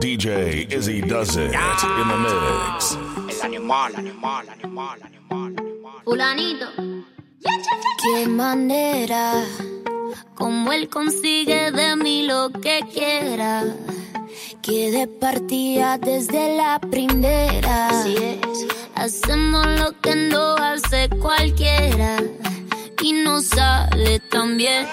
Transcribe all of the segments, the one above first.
DJ Izzy does it in the mix. El animal, animal, animal, animal, animal. Fulanito. Qué manera, como él consigue de mí lo que quiera. Que de partida desde la primera. Así es. Hacemos lo que no hace cualquiera. Y no sale tan bien.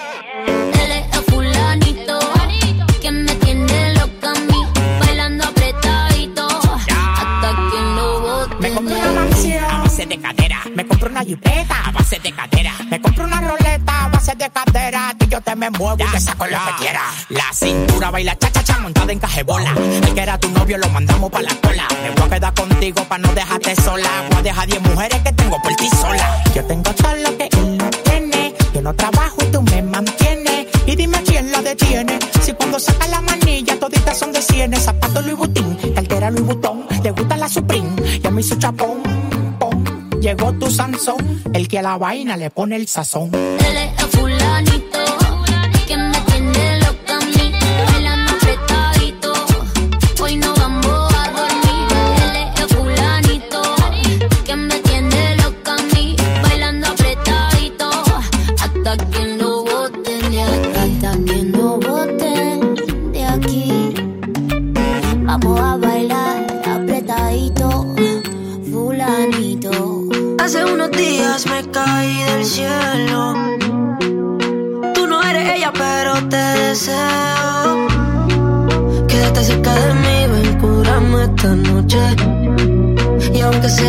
A base de cadera. Me compré una jipeta a base de cadera. Me compré una roleta a base de cadera. Que yo te me muevo y te saco lo que quiera. La cintura baila cha cha cha montada en cajebola. El que era tu novio lo mandamos pa' la cola. Me voy a quedar contigo pa' no dejarte sola. Voy a dejar 10 mujeres que tengo por ti sola. Yo tengo todo lo que no trabajo y tú me mantienes. Y dime quién la detiene. Si cuando saca la manilla toditas son de cienes. Zapato Louis Vuitton, cartera Louis Vuitton. Le gusta la Supreme y a mí su chapón. pom. Llegó tu Sansón, el que a la vaina le pone el sazón. Él es fulanito.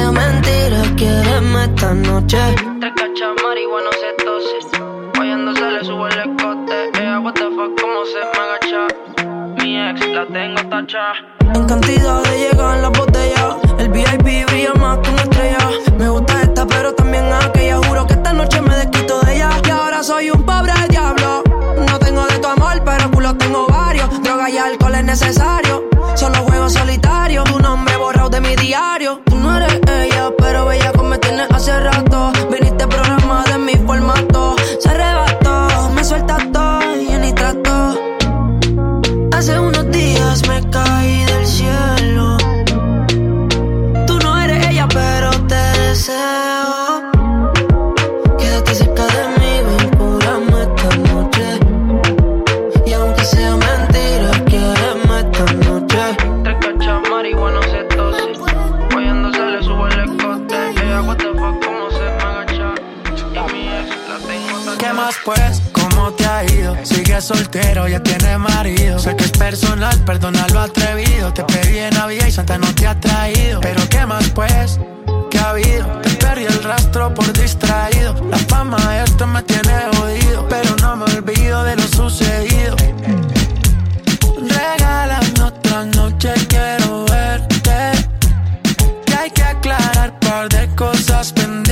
Sea mentira, quiéreme esta noche. Tres cachas marihuana se tose. Guayando se le sube el escote. Ella, what the fuck, cómo se me agacha. Mi ex la tengo tacha. En cantidad de llegar en la botella. El VIP brilla más que una estrella. Me gusta esta, pero también aquella. Juro que esta noche me desquito de ella. Y ahora soy un pobre diablo. No tengo de tu amor, pero culo tengo varios. Droga y alcohol es necesario. Solo juego solitario. Tu nombre borrado de mi diario. Hace rato. Soltero, ya tiene marido. Sé que es personal, perdona lo atrevido. Te pedí en Navidad y Santa no te ha traído. Pero ¿qué más pues? ¿Qué ha habido? Te perdí el rastro por distraído. La fama de esto me tiene jodido. Pero no me olvido de lo sucedido. Regálame otra noche, quiero verte. Que hay que aclarar par de cosas pendientes.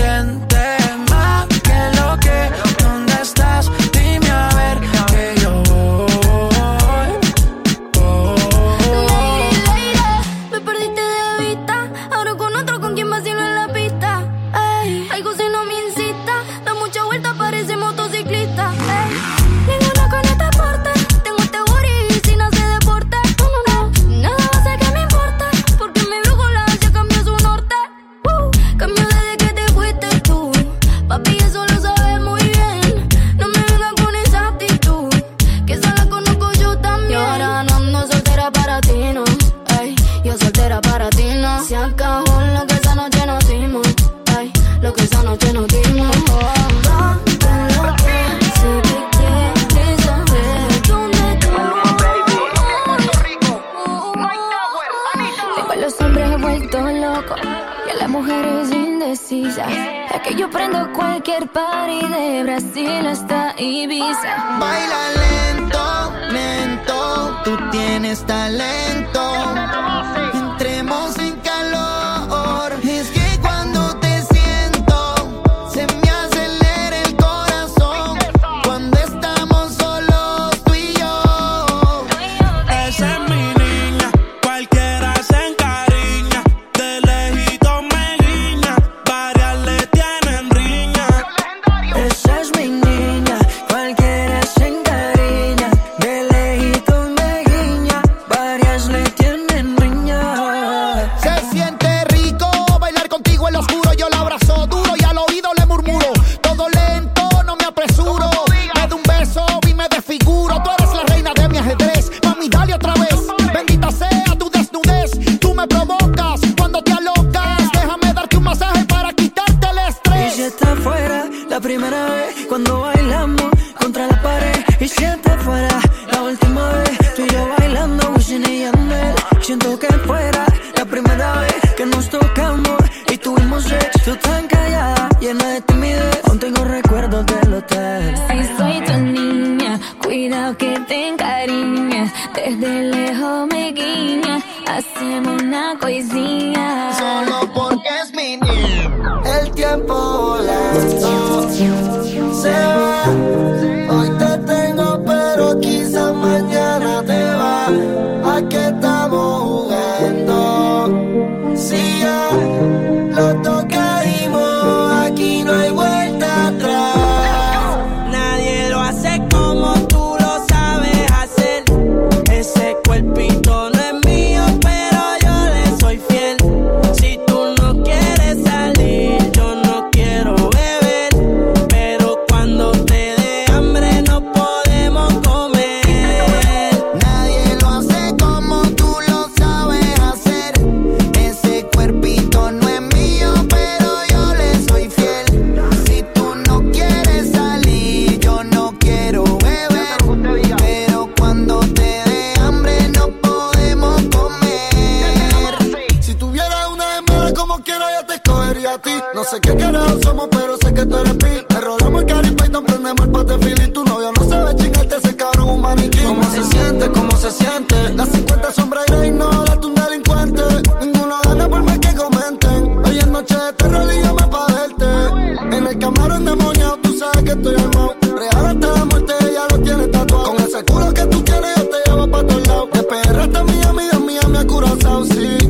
última vez, tú y yo bailando, Wisin y Yandel. Siento que fuera la primera vez que nos tocamos y tuvimos sexo. Tú tan callada, llena de timidez, aún tengo recuerdos del hotel. Si soy tu niña, cuidado que te encariñas. Desde lejos me guiñas, hacemos una coisinha. Solo porque es mi niña. El tiempo volando se va. Hoy te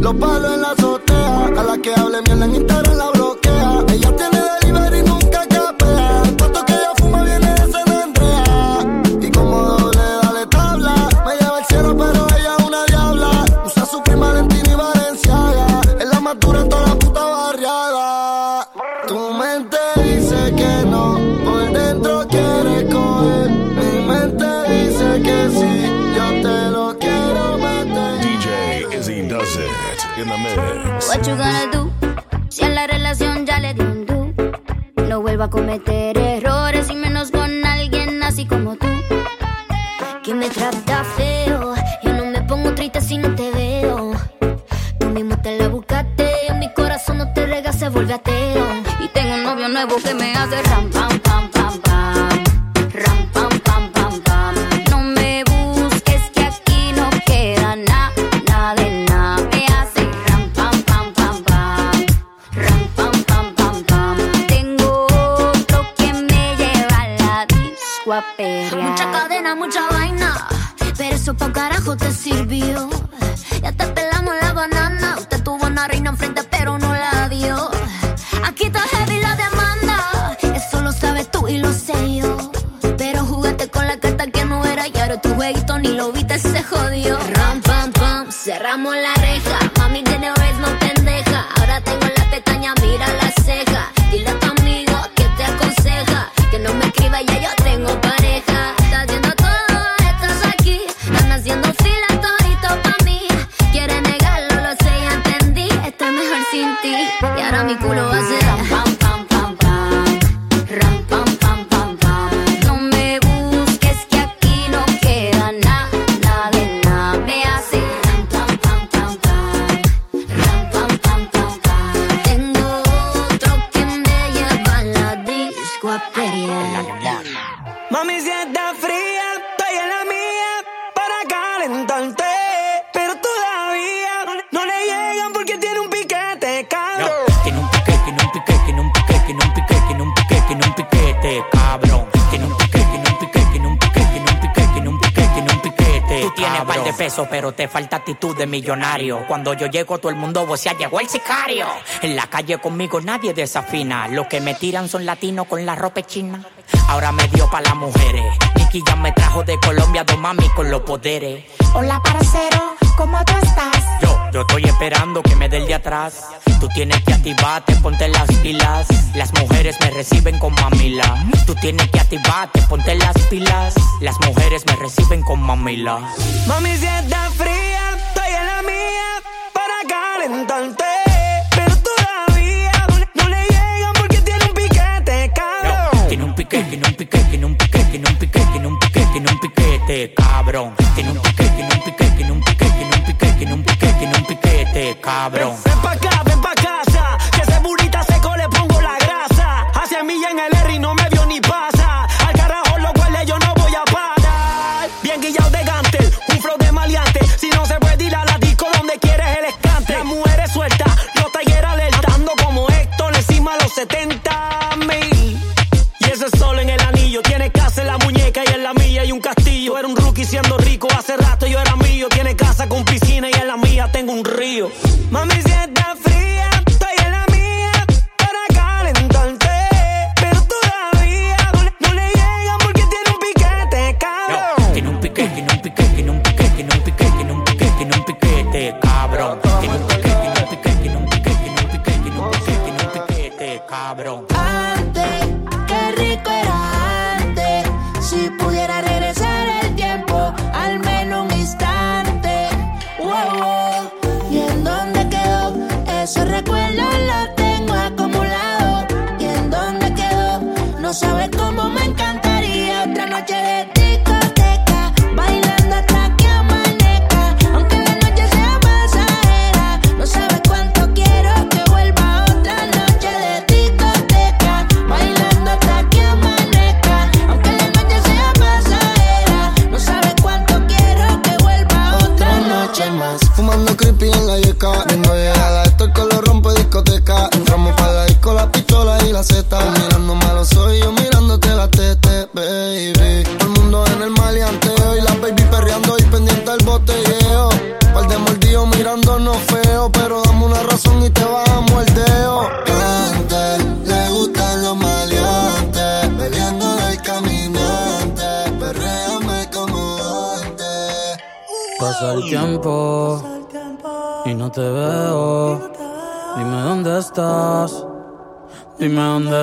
Los palos en la azotea. A la que hable mierda en Instagram la What you gonna do? Si a la relación ya le dio un do. No vuelva a cometer errores y menos con alguien así como tú. Que me trata Mucha cadena, mucha vaina. Pero eso pa' carajo te sirvió. Ya te pelamos la banana. Usted tuvo una reina enfrente, pero no la dio. Aquí está heavy la demanda. Eso lo sabes tú y lo sé yo. Pero jugaste con la carta que no era y ahora tu jueguito ni lo viste, se jodió. Ram, pam, pam, cerramos la reja. Te falta actitud de millonario. Cuando yo llego, todo el mundo vocea, llegó el sicario. En la calle conmigo nadie desafina. Los que me tiran son latinos con la ropa china. Ahora me dio pa' las mujeres. Nicky ya me trajo de Colombia dos mami con los poderes. Hola, parcero, esperando que me dé el de atrás. Tú tienes que activarte, ponte las pilas. Las mujeres me reciben con mamila. Tú tienes que activarte, ponte las pilas. Las mujeres me reciben con mamila. Mami, si está fría, estoy en la mía para calentarte. Pero todavía no le llegan porque tiene un piquete, cabrón. Tiene un piquete, tiene un piquete, tiene un piquete, tiene un piquete, tiene un piquete, tiene un piquete, cabrón. Tiene un piquete, piquete, tiene un piquete, tiene un piquete, cabrón. Ven pa' acá.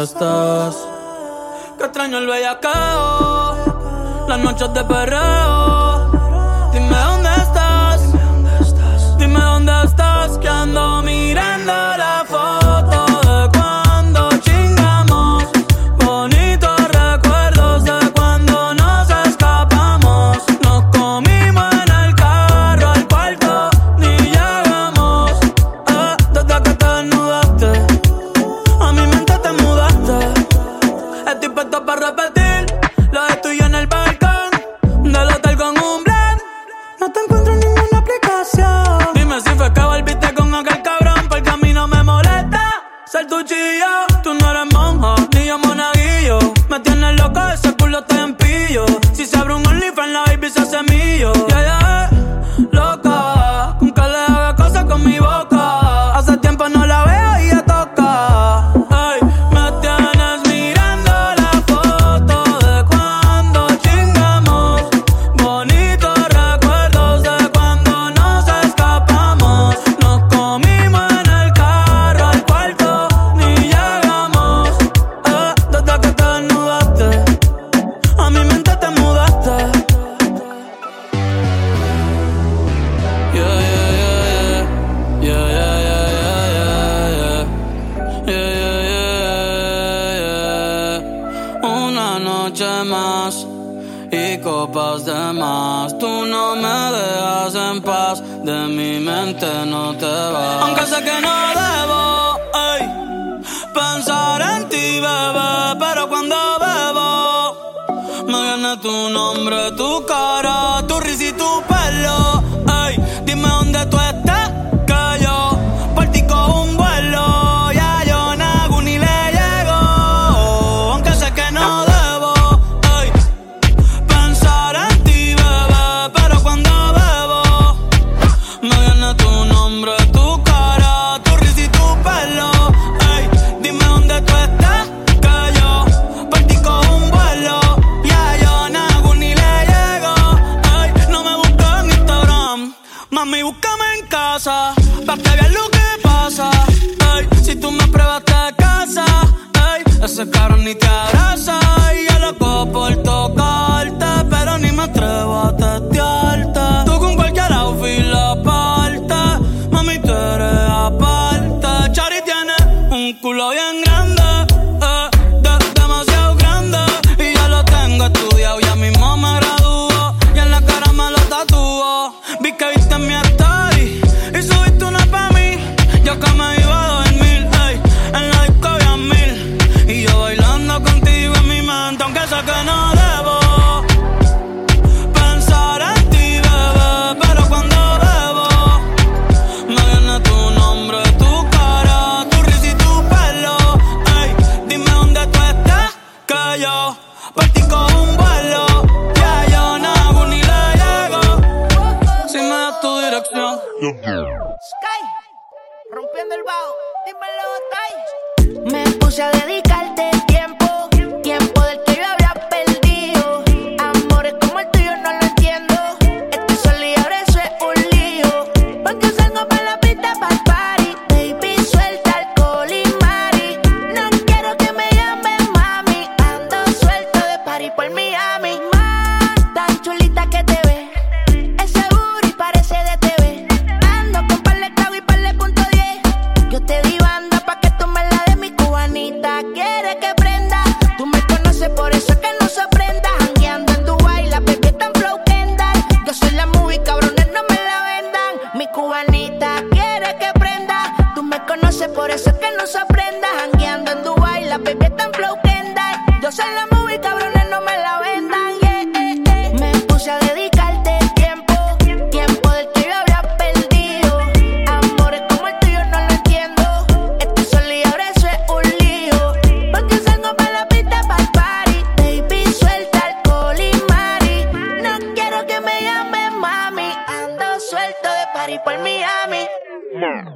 Estás. Que extraño el bellacao. Las noches de perreo.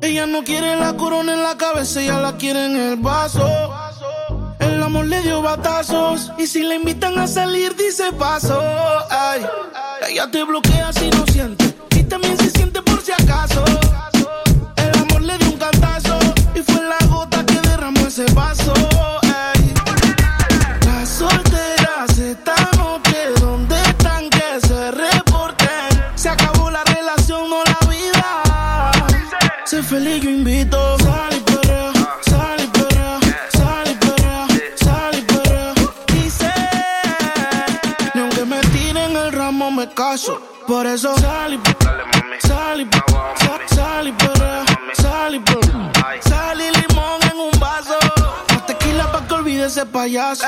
Ella no quiere la corona en la cabeza, ella la quiere en el vaso. El amor le dio batazos y si la invitan a salir dice paso. Ay, ella te bloquea si no siente y también se siente por si acaso. eso. Sal y dale mami. Sal y sal y. Sal y Sal y limón en un vaso. Tequila pa' que olvide ese payaso.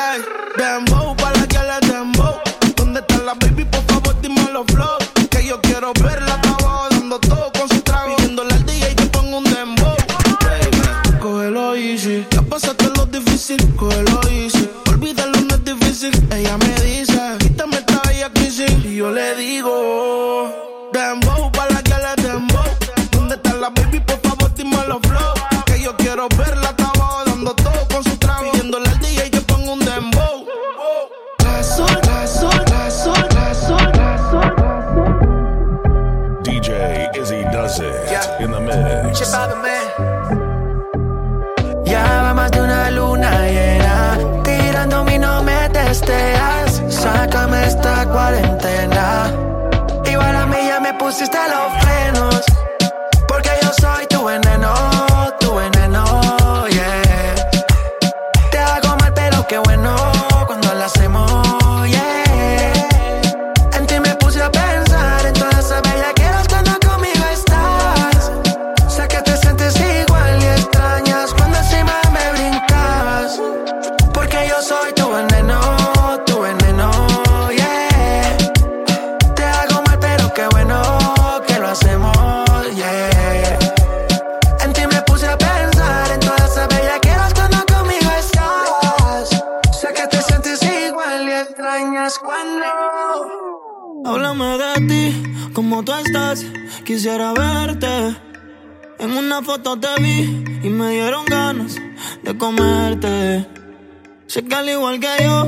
Sé que al igual que yo,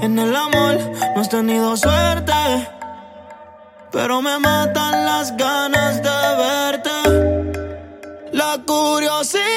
en el amor no has tenido suerte. Pero me matan las ganas de verte. La curiosidad.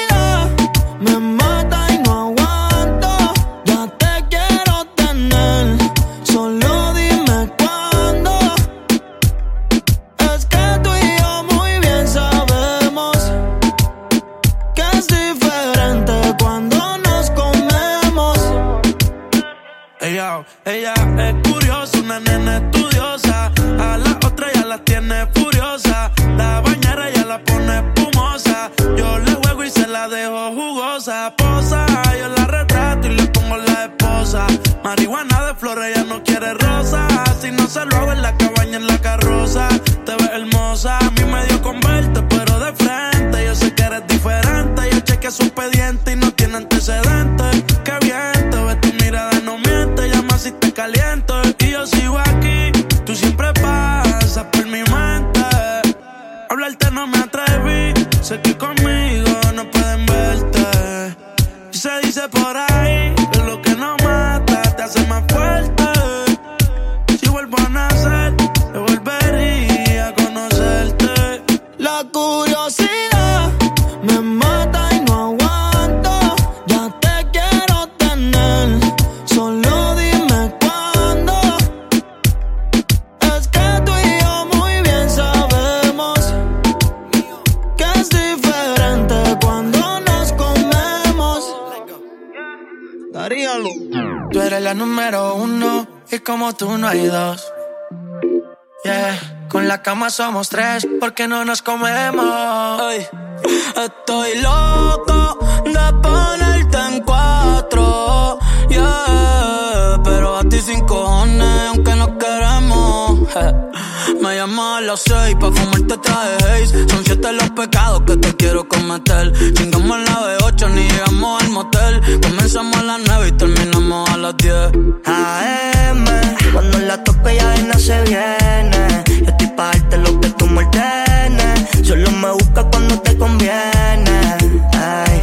caliento y yo sigo como tú no hay dos. Yeah, con la cama somos tres porque no nos comemos. Ey, estoy loco de ponerte en cuatro. Yeah, pero a ti sin cojones, aunque no queremos. Me llamas a las seis pa' fumarte traje haze. Son siete los pecados que te quiero cometer. Chingamos la B8 ni llegamos al motel. Comenzamos a las nueve y terminamos a las diez. Ya de no se viene. Yo estoy pa' darte lo que tú me ordenes. Solo me busca cuando te conviene. Ay.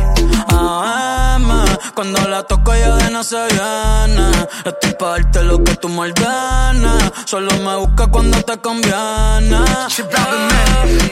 AM, cuando la toco ya de no se viene. Estoy pa' darte lo que tú me ordenes. Solo me busca cuando te conviene.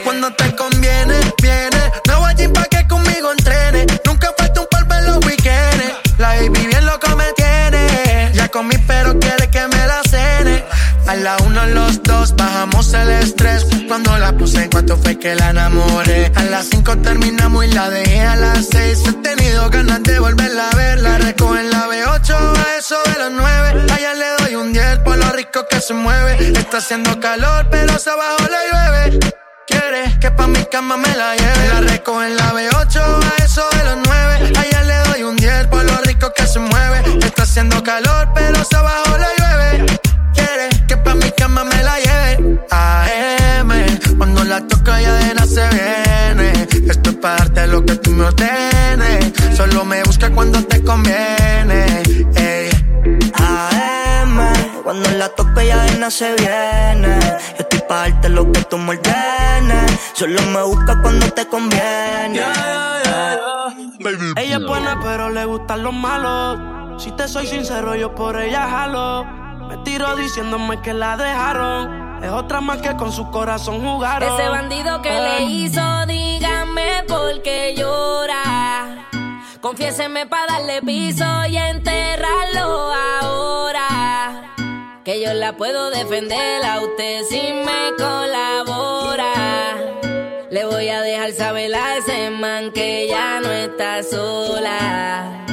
Cuando te conviene, viene. No voy a pa' que conmigo entrene. Nunca falta un polvo en los weekends. La baby bien loco me tiene. Ya comí, pero quiere que me la cene. A la uno, los dos, bajamos el estrés. Cuando la puse en cuanto fue que la enamoré. A las cinco terminamos y la dejé a las seis. He tenido ganas de volverla a ver. La recojo en la B8 a eso de los nueve. Allá le doy un 10 por lo rico que se mueve. Está haciendo calor, pero se abajo le llueve. Quiere que pa' mi cama me la lleve. La recojo en la B8 a eso de los nueve. Allá le doy un 10 por lo rico que se mueve. Está haciendo calor, pero se abajo le llueve. Cama me la lleve. AM, cuando la toca ya de nada se viene. Esto es para darte lo que tú me ordenes. Solo me busca cuando te conviene. Ey. AM, cuando la toque ya de no se viene. Yo estoy pa' darte lo que tú me ordenes. Solo me busca cuando te conviene. Ella es buena, pero le gustan los malos. Si te soy sincero, yo por ella jalo. Me tiro diciéndome que la dejaron. Es otra más que con su corazón jugaron. Ese bandido que le hizo, dígame por qué llora. Confiéseme para darle piso y enterrarlo ahora. Que yo la puedo defender a usted si me colabora. Le voy a dejar saber a ese man que ya no está sola.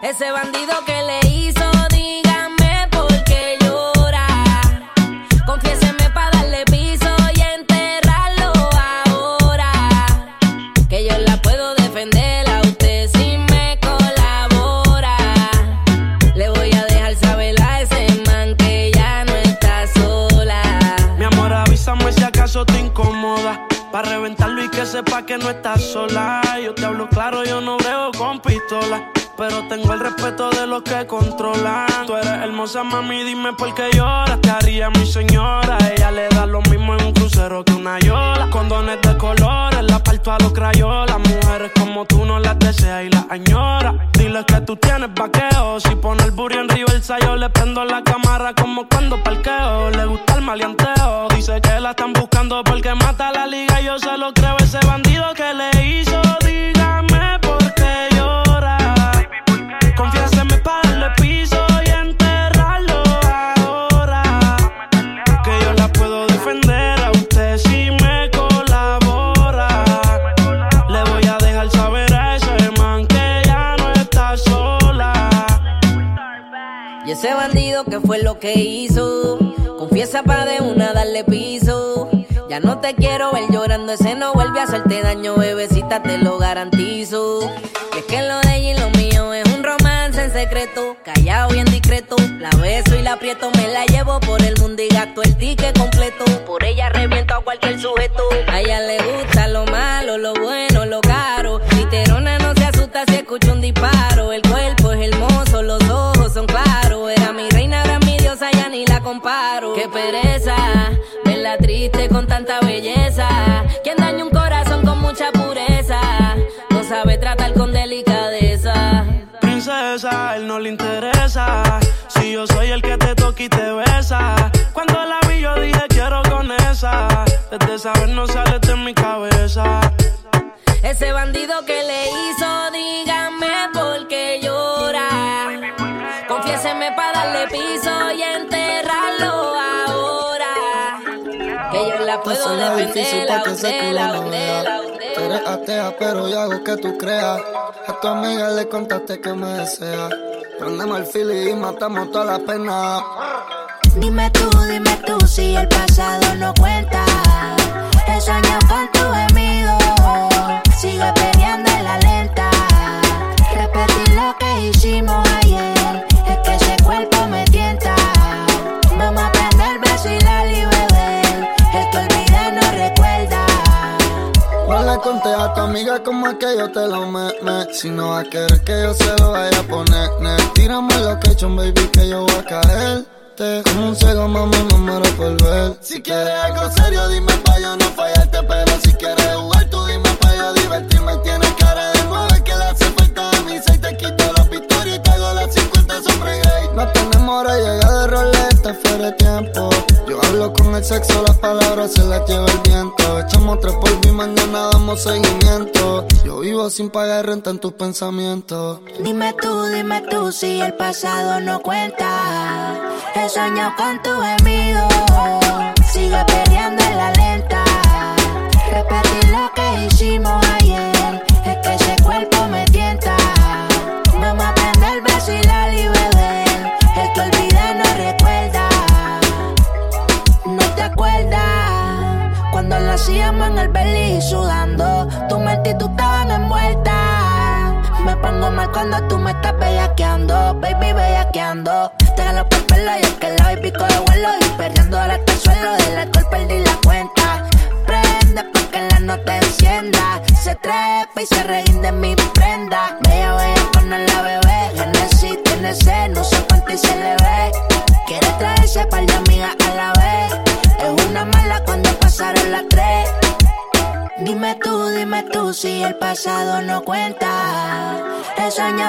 Ese bandido que le sepa que no estás sola. Yo te hablo claro, yo no brego con pistola. Pero tengo el respeto de los que controlan. Tú eres hermosa, mami, dime por qué lloras. Te haría mi señora. Ella le da lo mismo en un crucero que una yola. Condones de colores, la parto a los crayolas. Mujeres como tú no las deseas y las añora. Dile que tú tienes vaqueo. Si pone el burro en yo le prendo la cámara como cuando parqueo. Le gusta el maleanteo. Dice que la están buscando porque mata la liga. Yo se lo creo ese bandido fue lo que hizo. Confiesa pa' de una darle piso. Ya no te quiero ver llorando, ese no vuelve a hacerte daño, bebecita, te lo garantizo. Y es que lo de ella y lo mío es un romance en secreto, callado y en discreto. La beso y la aprieto, me la llevo por el mundo y gasto el ticket completo. Por ella reviento a cualquier sujeto. A ella le gusta lo malo, lo bueno, qué pereza. Verla triste con tanta belleza. Quien daña un corazón con mucha pureza. No sabe tratar con delicadeza. Princesa, él no le interesa. Si yo soy el que te toca y te besa. Cuando la vi, yo dije quiero con esa. Desde saber no sale de mi cabeza. Ese bandido que le hizo, díganme por qué llora. Confiéseme para darle piso y entender. La puedo defender, la la Tú eres atea, pero yo hago que tú creas. A tu amiga le contaste que me desea. Prendemos el fili y matamos toda la pena. Dime tú, dime tú si el pasado no cuenta. He soñado con tu gemido. Sigue peleando en la lenta. Repetir lo que hicimos ayer. Es que ese cuerpo le conté a tu amiga como es que yo te lo me. Si no va a querer que yo se lo vaya a poner, ne. Tírame lo que hecho, baby, que yo voy a caerte. Como un ciego, mamá, me muero por ver. Si quieres algo serio, dime pa' yo no fallarte. Pero si quieres sin pagar renta en tus pensamientos. Dime tú, dime tú si el pasado no cuenta. He soñado con tu gemido. Sigue peleando en la lenta. Repetir lo que hicimos ayer. Es que ese cuerpo me tienta. Vamos a prender beso y beber. El que olvida no recuerda. No te acuerdas cuando lo hacíamos en el belly sudando. Mal cuando tú me estás bellaqueando, baby bellaqueando. Te jalo por pelo y es que la baby coge vuelo y perdiendo ahora hasta el suelo. Del alcohol perdí la cuenta. Prende pa' que la nota encienda. Se trepa y se rinde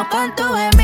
He soñado